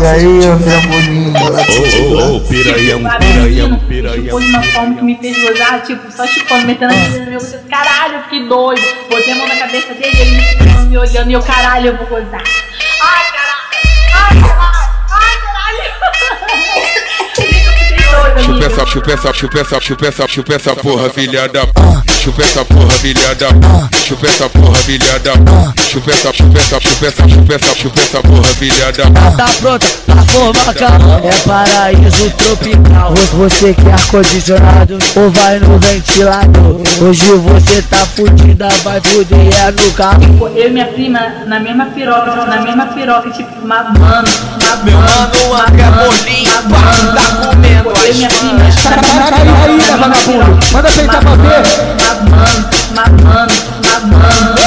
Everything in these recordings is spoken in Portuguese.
E aí, ô trampolim? Ô, ô, piranhão, piranhão, piranhão. Tipo, de uma forma que me fez gozar, tipo, só chupando, metendo a mão no meu. Caralho, eu fiquei doido. Botei a mão na cabeça dele, ele me olhando, e eu, caralho, eu vou gozar. Chupa essa, chupa essa, chupa essa, chupa essa, chupa essa porra, filha da Chupa essa porra, filha da Chupa essa porra, filha da Chupa essa, chupa essa, chupa essa, chupa essa, chupa essa porra, filha da Tá pronta pra formar cama É paraíso tropical. Você quer ar-condicionado ou vai no ventilador. Hoje você tá fudida, vai fuder é no carro. Tipo, eu e minha prima na mesma piroca, na mesma piroca, tipo, mamando, Meu mamando, mano, André Bolinho, tá comendo Eu e minha prima aí, né, vagabundo? Manda peitar pra ver. Mamando, mamando, mamando.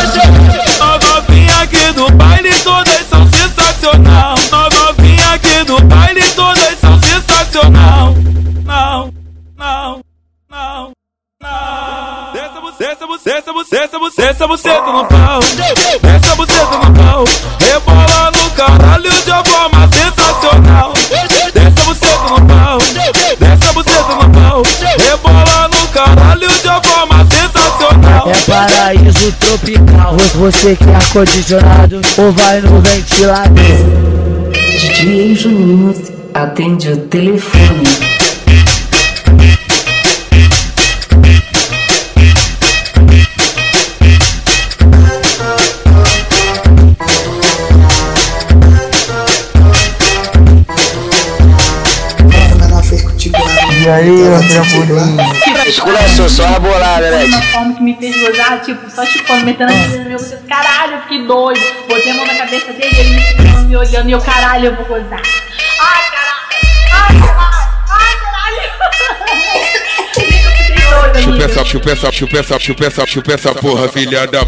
Novinha aqui do baile, todas são sensacional. Novinha aqui do baile, todas são sensacional. Não, não, não, não. Desça, buceta, buceta, buceta, buceta, buceta no pau. Desça, buceta É paraíso tropical Você quer ar-condicionado ou vai no ventilador DJ Juninho atende o telefone. Aí, ô trampolim? Esculachou só a bolada, né? uma forma que me fez gozar, tipo, só chupando, metendo a mão no meu buceta. Caralho, eu fiquei doido. Botei a mão na cabeça dele, ele me olhando, e eu, caralho, eu vou gozar. Essa, chupa essa, chupa essa, chupa essa, chupa essa porra, filha da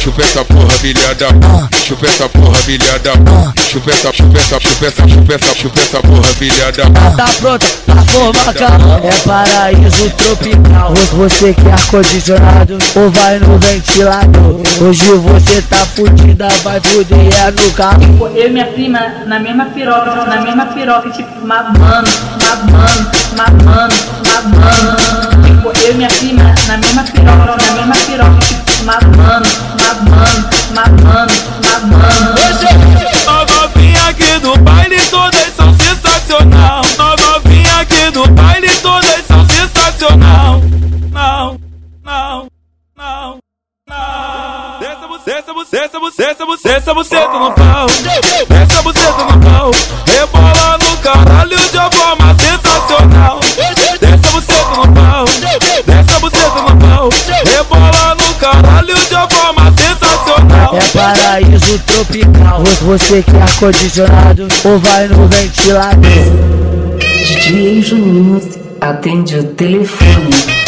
Chupa essa porra, filha da Chupa essa porra, filha da Chupa essa, chupa essa, chupa essa, chupa essa, chupa essa porra, filha da Tá pronta pra formar cama É paraíso tropical. Você quer ar-condicionado ou vai no ventilador. Hoje você tá fudida, vai fuder é no carro. Tipo, eu e minha prima na mesma piroca, na mesma piroca, tipo, mamando, mamando, mamando, mamando. Eu e minha prima na mesma piroca, na mesma piroca, mamando, mamando, mamando, mamando. Nós novinha aqui do baile, todas são sensacional. Nós novinha aqui do baile, todas são sensacional. Não, não, não, não. Desça, buceta, buceta, buceta, buceta, buceta no pau. Desça, buceta paraíso tropical Você quer ar-condicionado ou vai no ventilador DJ Juninho atende o telefone.